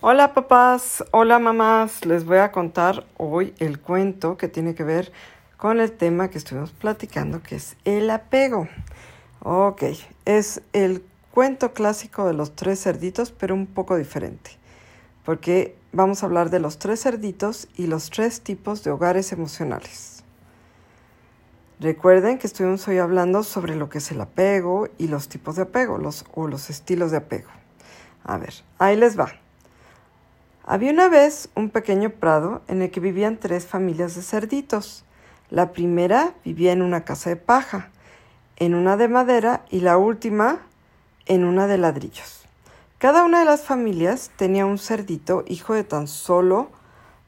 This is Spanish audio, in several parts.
Hola papás, hola mamás, les voy a contar hoy el cuento que tiene que ver con el tema que estuvimos platicando, que es el apego. Ok, es el cuento clásico de los tres cerditos, pero un poco diferente, porque vamos a hablar de los tres cerditos y los tres tipos de hogares emocionales. Recuerden que estuvimos hoy hablando sobre lo que es el apego y los tipos de apego, los, o los estilos de apego. A ver, ahí les va. Había una vez un pequeño prado en el que vivían tres familias de cerditos. La primera vivía en una casa de paja, en una de madera y la última en una de ladrillos. Cada una de las familias tenía un cerdito hijo de tan solo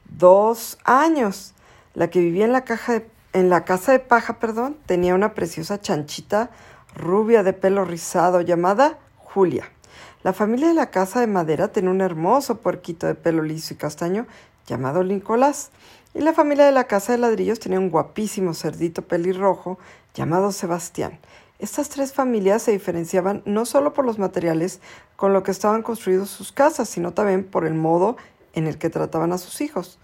dos años. La que vivía en la, caja en la casa de paja perdón, tenía una preciosa chanchita rubia de pelo rizado llamada Julia. La familia de la casa de madera tenía un hermoso puerquito de pelo liso y castaño llamado Nicolás, y la familia de la casa de ladrillos tenía un guapísimo cerdito pelirrojo llamado Sebastián. Estas tres familias se diferenciaban no solo por los materiales con los que estaban construidos sus casas, sino también por el modo en el que trataban a sus hijos.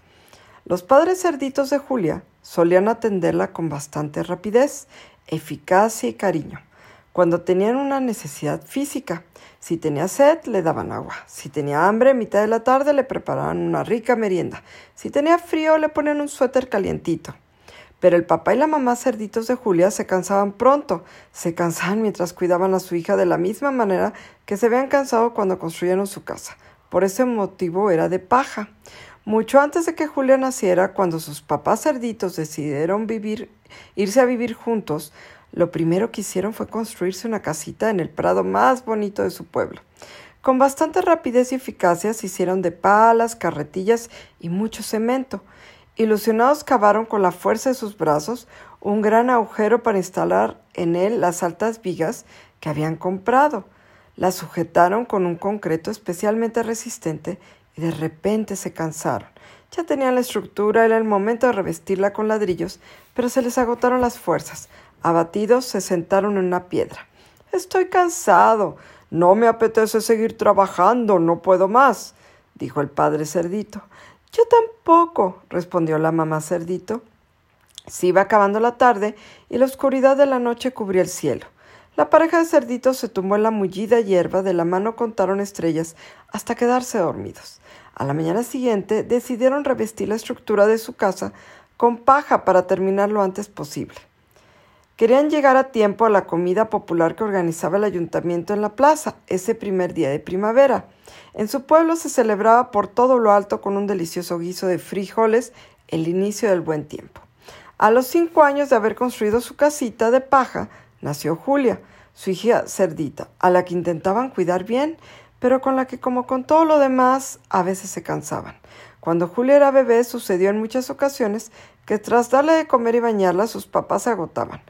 Los padres cerditos de Julia solían atenderla con bastante rapidez, eficacia y cariño cuando tenían una necesidad física. Si tenía sed, le daban agua. Si tenía hambre, a mitad de la tarde le preparaban una rica merienda. Si tenía frío, le ponían un suéter calientito. Pero el papá y la mamá cerditos de Julia se cansaban pronto, se cansaban mientras cuidaban a su hija de la misma manera que se habían cansado cuando construyeron su casa. Por ese motivo era de paja. Mucho antes de que Julia naciera, cuando sus papás cerditos decidieron vivir, irse a vivir juntos, lo primero que hicieron fue construirse una casita en el prado más bonito de su pueblo. Con bastante rapidez y eficacia se hicieron de palas, carretillas y mucho cemento. Ilusionados cavaron con la fuerza de sus brazos un gran agujero para instalar en él las altas vigas que habían comprado. Las sujetaron con un concreto especialmente resistente y de repente se cansaron. Ya tenían la estructura, era el momento de revestirla con ladrillos, pero se les agotaron las fuerzas. Abatidos se sentaron en una piedra. Estoy cansado. No me apetece seguir trabajando. No puedo más, dijo el padre cerdito. Yo tampoco, respondió la mamá cerdito. Se iba acabando la tarde y la oscuridad de la noche cubría el cielo. La pareja de cerditos se tumbó en la mullida hierba, de la mano contaron estrellas hasta quedarse dormidos. A la mañana siguiente decidieron revestir la estructura de su casa con paja para terminar lo antes posible. Querían llegar a tiempo a la comida popular que organizaba el ayuntamiento en la plaza ese primer día de primavera. En su pueblo se celebraba por todo lo alto con un delicioso guiso de frijoles el inicio del buen tiempo. A los cinco años de haber construido su casita de paja, nació Julia, su hija cerdita, a la que intentaban cuidar bien, pero con la que, como con todo lo demás, a veces se cansaban. Cuando Julia era bebé, sucedió en muchas ocasiones que tras darle de comer y bañarla, sus papás se agotaban.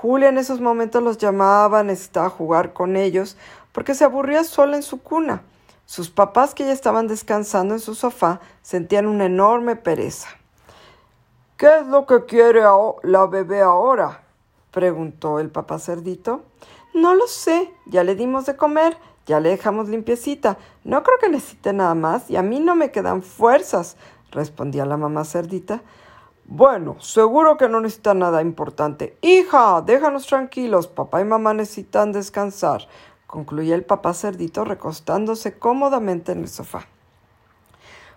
Julia en esos momentos los llamaba, necesitaba jugar con ellos, porque se aburría sola en su cuna. Sus papás, que ya estaban descansando en su sofá, sentían una enorme pereza. ¿Qué es lo que quiere la bebé ahora? preguntó el papá cerdito. No lo sé, ya le dimos de comer, ya le dejamos limpiecita. No creo que necesite nada más y a mí no me quedan fuerzas, respondía la mamá cerdita. Bueno, seguro que no necesita nada importante. Hija, déjanos tranquilos. Papá y mamá necesitan descansar, concluía el papá cerdito recostándose cómodamente en el sofá.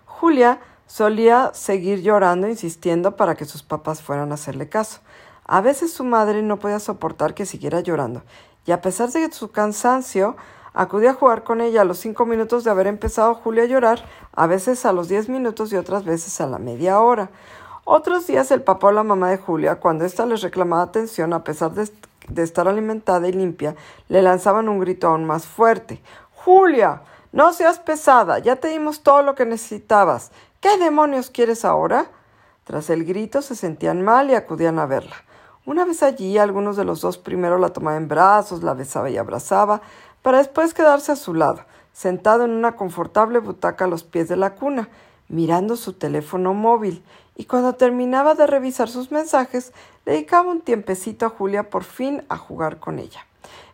Julia solía seguir llorando, insistiendo para que sus papás fueran a hacerle caso. A veces su madre no podía soportar que siguiera llorando, y a pesar de su cansancio, acudía a jugar con ella a los cinco minutos de haber empezado Julia a llorar, a veces a los diez minutos y otras veces a la media hora. Otros días el papá o la mamá de Julia, cuando ésta les reclamaba atención a pesar de, estar alimentada y limpia, le lanzaban un grito aún más fuerte. Julia, no seas pesada, ya te dimos todo lo que necesitabas. ¿Qué demonios quieres ahora? Tras el grito se sentían mal y acudían a verla. Una vez allí, algunos de los dos primero la tomaban en brazos, la besaba y abrazaba, para después quedarse a su lado, sentado en una confortable butaca a los pies de la cuna, mirando su teléfono móvil, y cuando terminaba de revisar sus mensajes, dedicaba un tiempecito a Julia por fin a jugar con ella.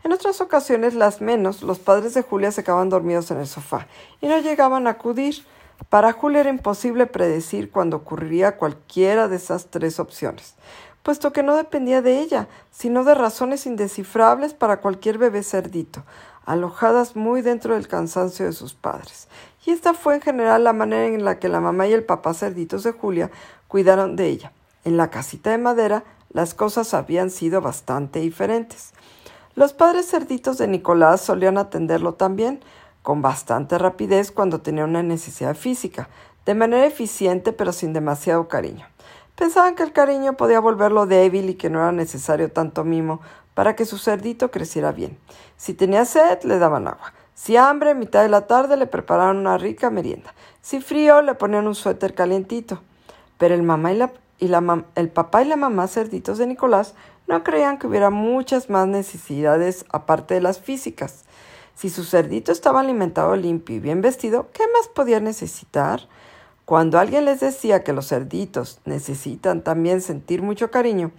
En otras ocasiones, las menos, los padres de Julia se quedaban dormidos en el sofá y no llegaban a acudir. Para Julia era imposible predecir cuándo ocurriría cualquiera de esas tres opciones, puesto que no dependía de ella, sino de razones indescifrables para cualquier bebé cerdito, alojadas muy dentro del cansancio de sus padres. Y esta fue en general la manera en la que la mamá y el papá cerditos de Julia cuidaron de ella. En la casita de madera las cosas habían sido bastante diferentes. Los padres cerditos de Nicolás solían atenderlo también, con bastante rapidez cuando tenía una necesidad física, de manera eficiente pero sin demasiado cariño. Pensaban que el cariño podía volverlo débil y que no era necesario tanto mimo para que su cerdito creciera bien. Si tenía sed, le daban agua. Si hambre, en mitad de la tarde le preparaban una rica merienda. Si frío, le ponían un suéter calientito. Pero el, y el papá y la mamá cerditos de Nicolás no creían que hubiera muchas más necesidades aparte de las físicas. Si su cerdito estaba alimentado limpio y bien vestido, ¿qué más podía necesitar? Cuando alguien les decía que los cerditos necesitan también sentir mucho cariño,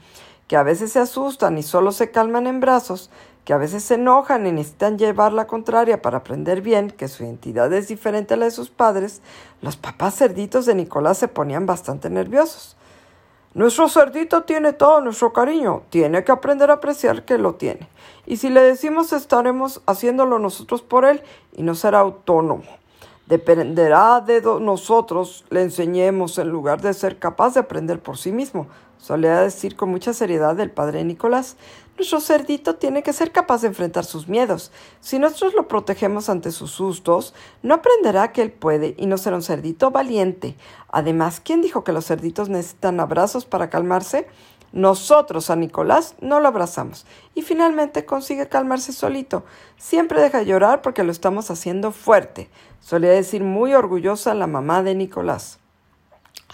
que a veces se asustan y solo se calman en brazos, que a veces se enojan y necesitan llevar la contraria para aprender bien que su identidad es diferente a la de sus padres, los papás cerditos de Nicolás se ponían bastante nerviosos. Nuestro cerdito tiene todo nuestro cariño, tiene que aprender a apreciar que lo tiene. Y si le decimos estaremos haciéndolo nosotros por él y no será autónomo. Dependerá de nosotros le enseñemos en lugar de ser capaz de aprender por sí mismo, solía decir con mucha seriedad el padre Nicolás. Nuestro cerdito tiene que ser capaz de enfrentar sus miedos. Si nosotros lo protegemos ante sus sustos, no aprenderá que él puede y no será un cerdito valiente. Además, ¿quién dijo que los cerditos necesitan abrazos para calmarse? Nosotros a Nicolás no lo abrazamos y finalmente consigue calmarse solito. Siempre deja llorar porque lo estamos haciendo fuerte, solía decir muy orgullosa la mamá de Nicolás.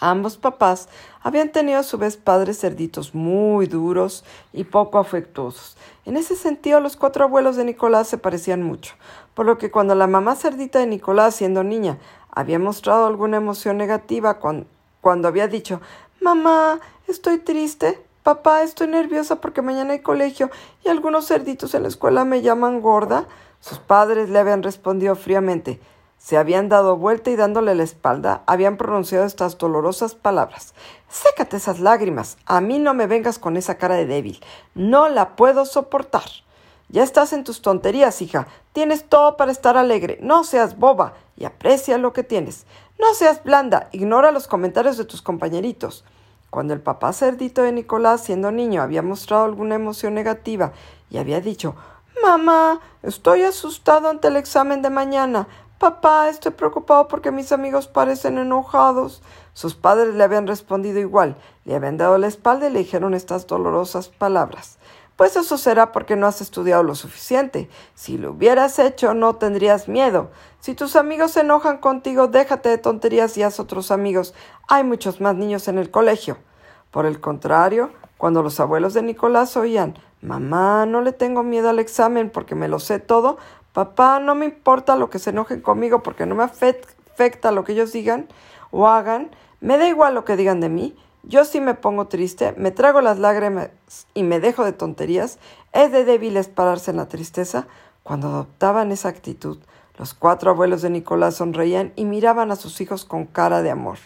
Ambos papás habían tenido a su vez padres cerditos muy duros y poco afectuosos. En ese sentido, los cuatro abuelos de Nicolás se parecían mucho, por lo que cuando la mamá cerdita de Nicolás, siendo niña, había mostrado alguna emoción negativa cuando, había dicho Mamá, estoy triste, papá, estoy nerviosa porque mañana hay colegio y algunos cerditos en la escuela me llaman gorda, sus padres le habían respondido fríamente se habían dado vuelta y dándole la espalda, habían pronunciado estas dolorosas palabras. Sécate esas lágrimas. A mí no me vengas con esa cara de débil. No la puedo soportar. Ya estás en tus tonterías, hija. Tienes todo para estar alegre. No seas boba y aprecia lo que tienes. No seas blanda. Ignora los comentarios de tus compañeritos. Cuando el papá cerdito de Nicolás, siendo niño, había mostrado alguna emoción negativa y había dicho Mamá, estoy asustado ante el examen de mañana. Papá, estoy preocupado porque mis amigos parecen enojados. Sus padres le habían respondido igual, le habían dado la espalda y le dijeron estas dolorosas palabras. Pues eso será porque no has estudiado lo suficiente. Si lo hubieras hecho, no tendrías miedo. Si tus amigos se enojan contigo, déjate de tonterías y haz otros amigos. Hay muchos más niños en el colegio. Por el contrario, cuando los abuelos de Nicolás oían Mamá, no le tengo miedo al examen porque me lo sé todo, Papá, no me importa lo que se enojen conmigo porque no me afecta lo que ellos digan o hagan. Me da igual lo que digan de mí. Yo sí me pongo triste, me trago las lágrimas y me dejo de tonterías. Es de débiles pararse en la tristeza. Cuando adoptaban esa actitud, los cuatro abuelos de Nicolás sonreían y miraban a sus hijos con cara de amor.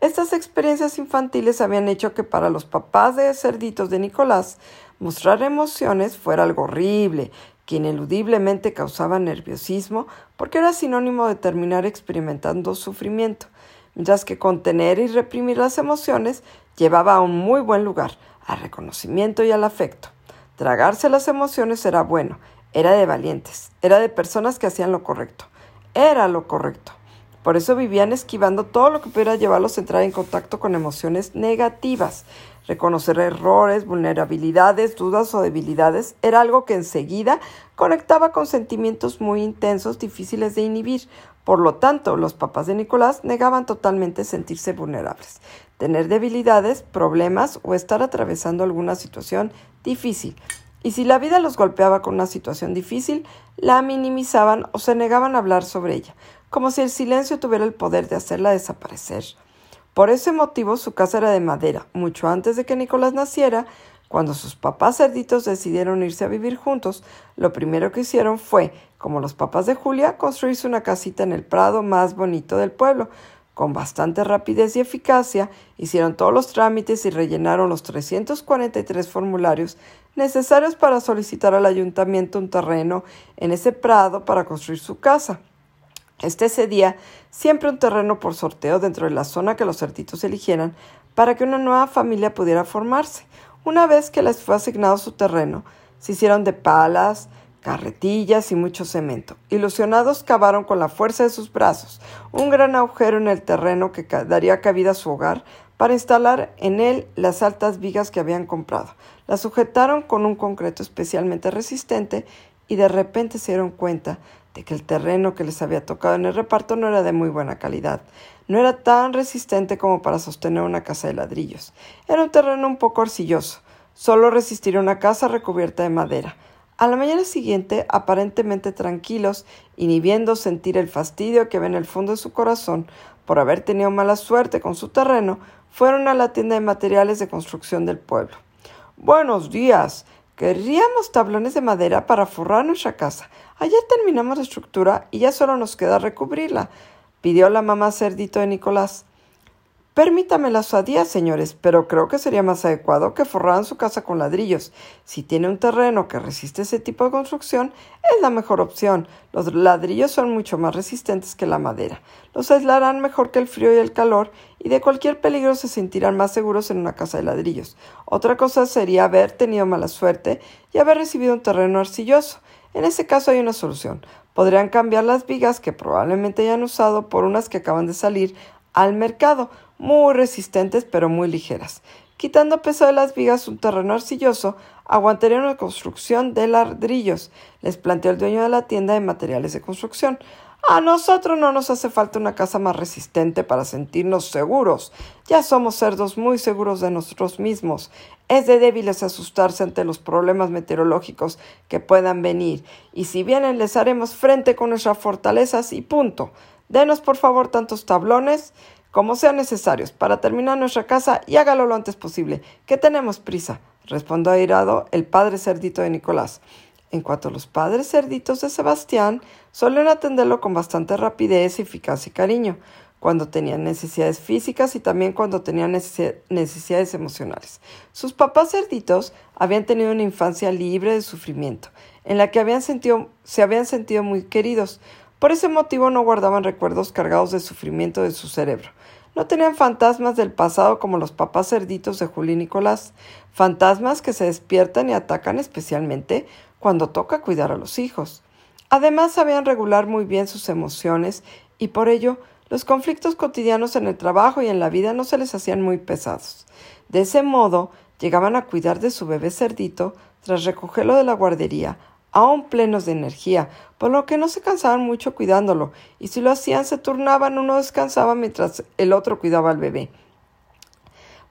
Estas experiencias infantiles habían hecho que para los papás de cerditos de Nicolás mostrar emociones fuera algo horrible que ineludiblemente causaba nerviosismo porque era sinónimo de terminar experimentando sufrimiento, mientras que contener y reprimir las emociones llevaba a un muy buen lugar, al reconocimiento y al afecto. Tragarse las emociones era bueno, era de valientes, era de personas que hacían lo correcto, era lo correcto. Por eso vivían esquivando todo lo que pudiera llevarlos a entrar en contacto con emociones negativas, Reconocer errores, vulnerabilidades, dudas o debilidades era algo que enseguida conectaba con sentimientos muy intensos difíciles de inhibir. Por lo tanto, los papás de Nicolás negaban totalmente sentirse vulnerables, tener debilidades, problemas o estar atravesando alguna situación difícil. Y si la vida los golpeaba con una situación difícil, la minimizaban o se negaban a hablar sobre ella, como si el silencio tuviera el poder de hacerla desaparecer. Por ese motivo su casa era de madera. Mucho antes de que Nicolás naciera, Cuando sus papás cerditos decidieron irse a vivir juntos, lo primero que hicieron fue, como los papás de Julia, construirse una casita en el prado más bonito del pueblo. Con bastante rapidez y eficacia, hicieron todos los trámites y rellenaron los 343 formularios necesarios para solicitar al ayuntamiento un terreno en ese prado para construir su casa. Este cedía siempre un terreno por sorteo dentro de la zona que los cerditos eligieran para que una nueva familia pudiera formarse. Una vez que les fue asignado su terreno, se hicieron de palas, carretillas y mucho cemento. Ilusionados cavaron con la fuerza de sus brazos un gran agujero en el terreno que daría cabida a su hogar para instalar en él las altas vigas que habían comprado. Las sujetaron con un concreto especialmente resistente y de repente se dieron cuenta de que el terreno que les había tocado en el reparto no era de muy buena calidad. No era tan resistente como para sostener una casa de ladrillos. Era un terreno un poco arcilloso. Solo resistiría una casa recubierta de madera. A la mañana siguiente, aparentemente tranquilos, inhibiendo sentir el fastidio que ve en el fondo de su corazón por haber tenido mala suerte con su terreno, fueron a la tienda de materiales de construcción del pueblo. Buenos días. Querríamos tablones de madera para forrar nuestra casa. Ayer terminamos la estructura y ya solo nos queda recubrirla, pidió la mamá cerdito de Nicolás. Permítame la osadía, señores, pero creo que sería más adecuado que forraran su casa con ladrillos. Si tiene un terreno que resiste ese tipo de construcción, es la mejor opción. Los ladrillos son mucho más resistentes que la madera. Los aislarán mejor que el frío y el calor, y de cualquier peligro se sentirán más seguros en una casa de ladrillos. Otra cosa sería haber tenido mala suerte y haber recibido un terreno arcilloso. En ese caso hay una solución. Podrían cambiar las vigas que probablemente hayan usado por unas que acaban de salir al mercado muy resistentes pero muy ligeras. Quitando peso de las vigas, un terreno arcilloso aguantaría una construcción de ladrillos, les planteó el dueño de la tienda de materiales de construcción. A nosotros no nos hace falta una casa más resistente para sentirnos seguros. Ya somos cerdos muy seguros de nosotros mismos. Es de débiles asustarse ante los problemas meteorológicos que puedan venir, y si vienen les haremos frente con nuestras fortalezas y punto. Denos por favor tantos tablones como sean necesarios, para terminar nuestra casa y hágalo lo antes posible, que tenemos prisa, respondió airado el padre cerdito de Nicolás. En cuanto a los padres cerditos de Sebastián, solían atenderlo con bastante rapidez, eficacia y cariño, cuando tenían necesidades físicas y también cuando tenían necesidades emocionales. Sus papás cerditos habían tenido una infancia libre de sufrimiento, en la que habían sentido, se habían sentido muy queridos, por ese motivo no guardaban recuerdos cargados de sufrimiento de su cerebro. No tenían fantasmas del pasado como los papás cerditos de Julio y Nicolás, fantasmas que se despiertan y atacan especialmente cuando toca cuidar a los hijos. Además sabían regular muy bien sus emociones y por ello los conflictos cotidianos en el trabajo y en la vida no se les hacían muy pesados. De ese modo llegaban a cuidar de su bebé cerdito tras recogerlo de la guardería, aún plenos de energía, por lo que no se cansaban mucho cuidándolo, y si lo hacían se turnaban, uno descansaba mientras el otro cuidaba al bebé.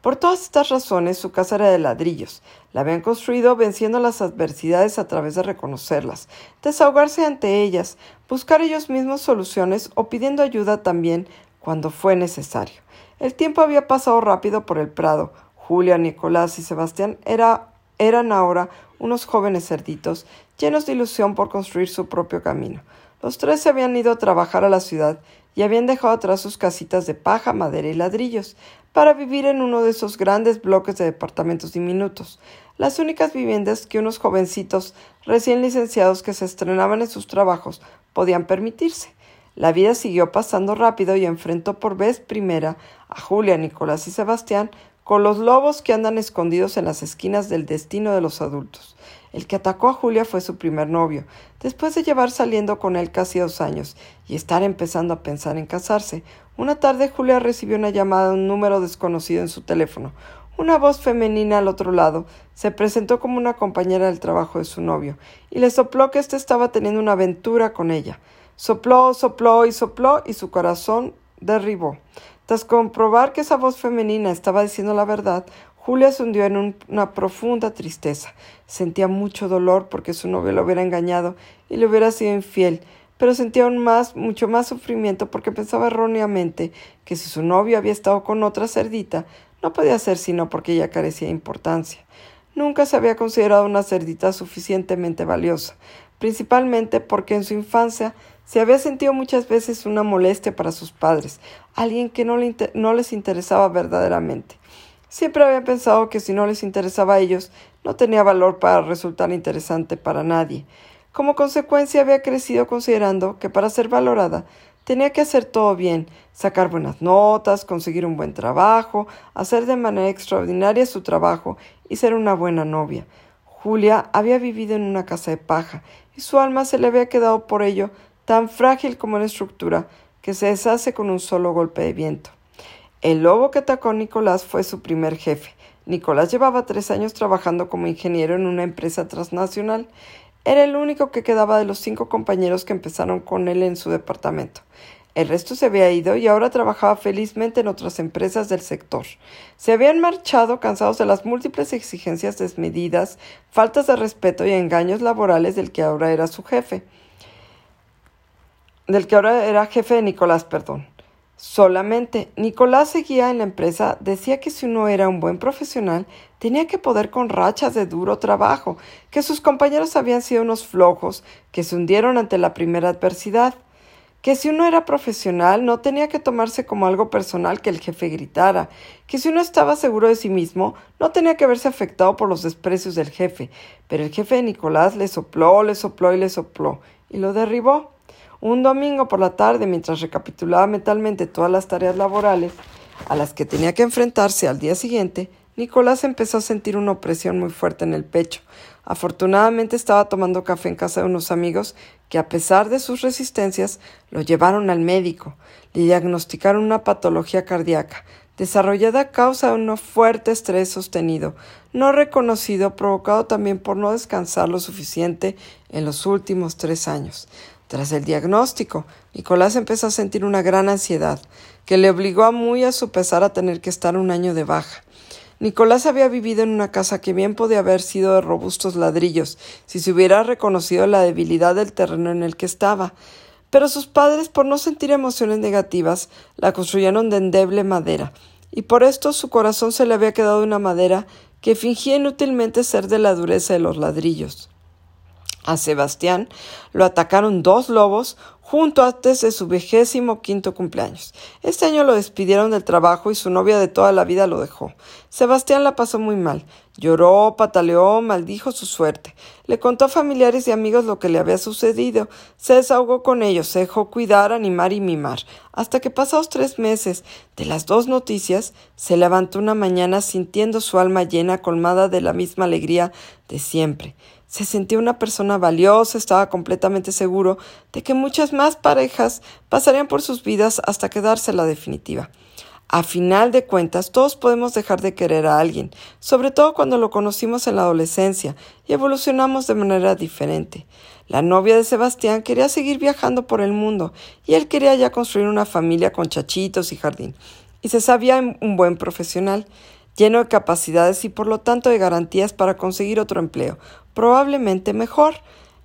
Por todas estas razones, su casa era de ladrillos. La habían construido venciendo las adversidades a través de reconocerlas, desahogarse ante ellas, buscar ellos mismos soluciones o pidiendo ayuda también cuando fue necesario. El tiempo había pasado rápido por el prado. Julia, Nicolás y Sebastián era, eran ahora unos jóvenes cerditos llenos de ilusión por construir su propio camino. Los tres se habían ido a trabajar a la ciudad y habían dejado atrás sus casitas de paja, madera y ladrillos para vivir en uno de esos grandes bloques de departamentos diminutos, las únicas viviendas que unos jovencitos recién licenciados que se estrenaban en sus trabajos podían permitirse. La vida siguió pasando rápido y enfrentó por vez primera a Julia, Nicolás y Sebastián con los lobos que andan escondidos en las esquinas del destino de los adultos. El que atacó a Julia fue su primer novio, después de llevar saliendo con él casi dos años y estar empezando a pensar en casarse. Una tarde Julia recibió una llamada de un número desconocido en su teléfono. Una voz femenina al otro lado se presentó como una compañera del trabajo de su novio y le sopló que éste estaba teniendo una aventura con ella. Sopló, sopló y sopló y su corazón derribó. Tras comprobar que esa voz femenina estaba diciendo la verdad, Julia se hundió en una profunda tristeza. Sentía mucho dolor porque su novio lo hubiera engañado y le hubiera sido infiel, pero sentía aún más, mucho más sufrimiento porque pensaba erróneamente que si su novio había estado con otra cerdita, no podía ser sino porque ella carecía de importancia. nunca se había considerado una cerdita suficientemente valiosa, principalmente porque en su infancia se había sentido muchas veces una molestia para sus padres, alguien que no, les interesaba verdaderamente. Siempre había pensado que si no les interesaba a ellos, no tenía valor para resultar interesante para nadie. Como consecuencia había crecido considerando que para ser valorada tenía que hacer todo bien, sacar buenas notas, conseguir un buen trabajo, hacer de manera extraordinaria su trabajo y ser una buena novia. Julia había vivido en una casa de paja y su alma se le había quedado por ello tan frágil como la estructura que se deshace con un solo golpe de viento. El lobo que atacó a Nicolás fue su primer jefe. Nicolás llevaba tres años trabajando como ingeniero en una empresa transnacional. Era el único que quedaba de los cinco compañeros que empezaron con él en su departamento. El resto se había ido y ahora trabajaba felizmente en otras empresas del sector. Se habían marchado cansados de las múltiples exigencias desmedidas, faltas de respeto y engaños laborales del que ahora era su jefe. Del que ahora era jefe de Nicolás, perdón. Solamente Nicolás seguía en la empresa, decía que si uno era un buen profesional, tenía que poder con rachas de duro trabajo, que sus compañeros habían sido unos flojos, que se hundieron ante la primera adversidad que si uno era profesional no tenía que tomarse como algo personal que el jefe gritara, que si uno estaba seguro de sí mismo no tenía que verse afectado por los desprecios del jefe, pero el jefe de Nicolás le sopló, le sopló y le sopló, y lo derribó. Un domingo por la tarde, mientras recapitulaba mentalmente todas las tareas laborales a las que tenía que enfrentarse al día siguiente, Nicolás empezó a sentir una opresión muy fuerte en el pecho. Afortunadamente estaba tomando café en casa de unos amigos que, a pesar de sus resistencias, lo llevaron al médico. Le diagnosticaron una patología cardíaca, desarrollada a causa de un fuerte estrés sostenido, no reconocido, provocado también por no descansar lo suficiente en los últimos tres años. Tras el diagnóstico, Nicolás empezó a sentir una gran ansiedad, que le obligó a muy a su pesar a tener que estar un año de baja. Nicolás había vivido en una casa que bien podía haber sido de robustos ladrillos, si se hubiera reconocido la debilidad del terreno en el que estaba. Pero sus padres, por no sentir emociones negativas, la construyeron de endeble madera, y por esto su corazón se le había quedado una madera que fingía inútilmente ser de la dureza de los ladrillos. A Sebastián lo atacaron dos lobos junto antes de su vigésimo quinto cumpleaños. Este año lo despidieron del trabajo y su novia de toda la vida lo dejó. Sebastián la pasó muy mal. Lloró, pataleó, maldijo su suerte. Le contó a familiares y amigos lo que le había sucedido. Se desahogó con ellos, se dejó cuidar, animar y mimar. Hasta que pasados tres meses de las dos noticias, se levantó una mañana sintiendo su alma llena, colmada de la misma alegría de siempre. Se sentía una persona valiosa, estaba completamente seguro de que muchas más parejas pasarían por sus vidas hasta quedarse la definitiva. A final de cuentas, todos podemos dejar de querer a alguien, sobre todo cuando lo conocimos en la adolescencia y evolucionamos de manera diferente. La novia de Sebastián quería seguir viajando por el mundo y él quería ya construir una familia con chachitos y jardín. Y se sabía un buen profesional lleno de capacidades y por lo tanto de garantías para conseguir otro empleo, probablemente mejor.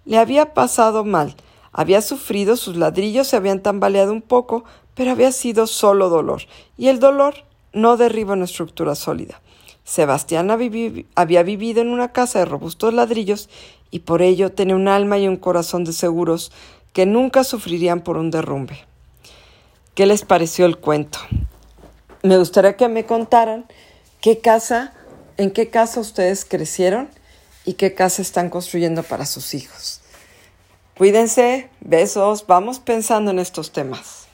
Le había pasado mal, había sufrido, sus ladrillos se habían tambaleado un poco, pero había sido solo dolor, y el dolor no derriba una estructura sólida. Sebastián había vivido en una casa de robustos ladrillos y por ello tenía un alma y un corazón de seguros que nunca sufrirían por un derrumbe. ¿Qué les pareció el cuento? Me gustaría que me contaran ¿Qué casa, en qué casa ustedes crecieron y qué casa están construyendo para sus hijos? Cuídense, besos, vamos pensando en estos temas.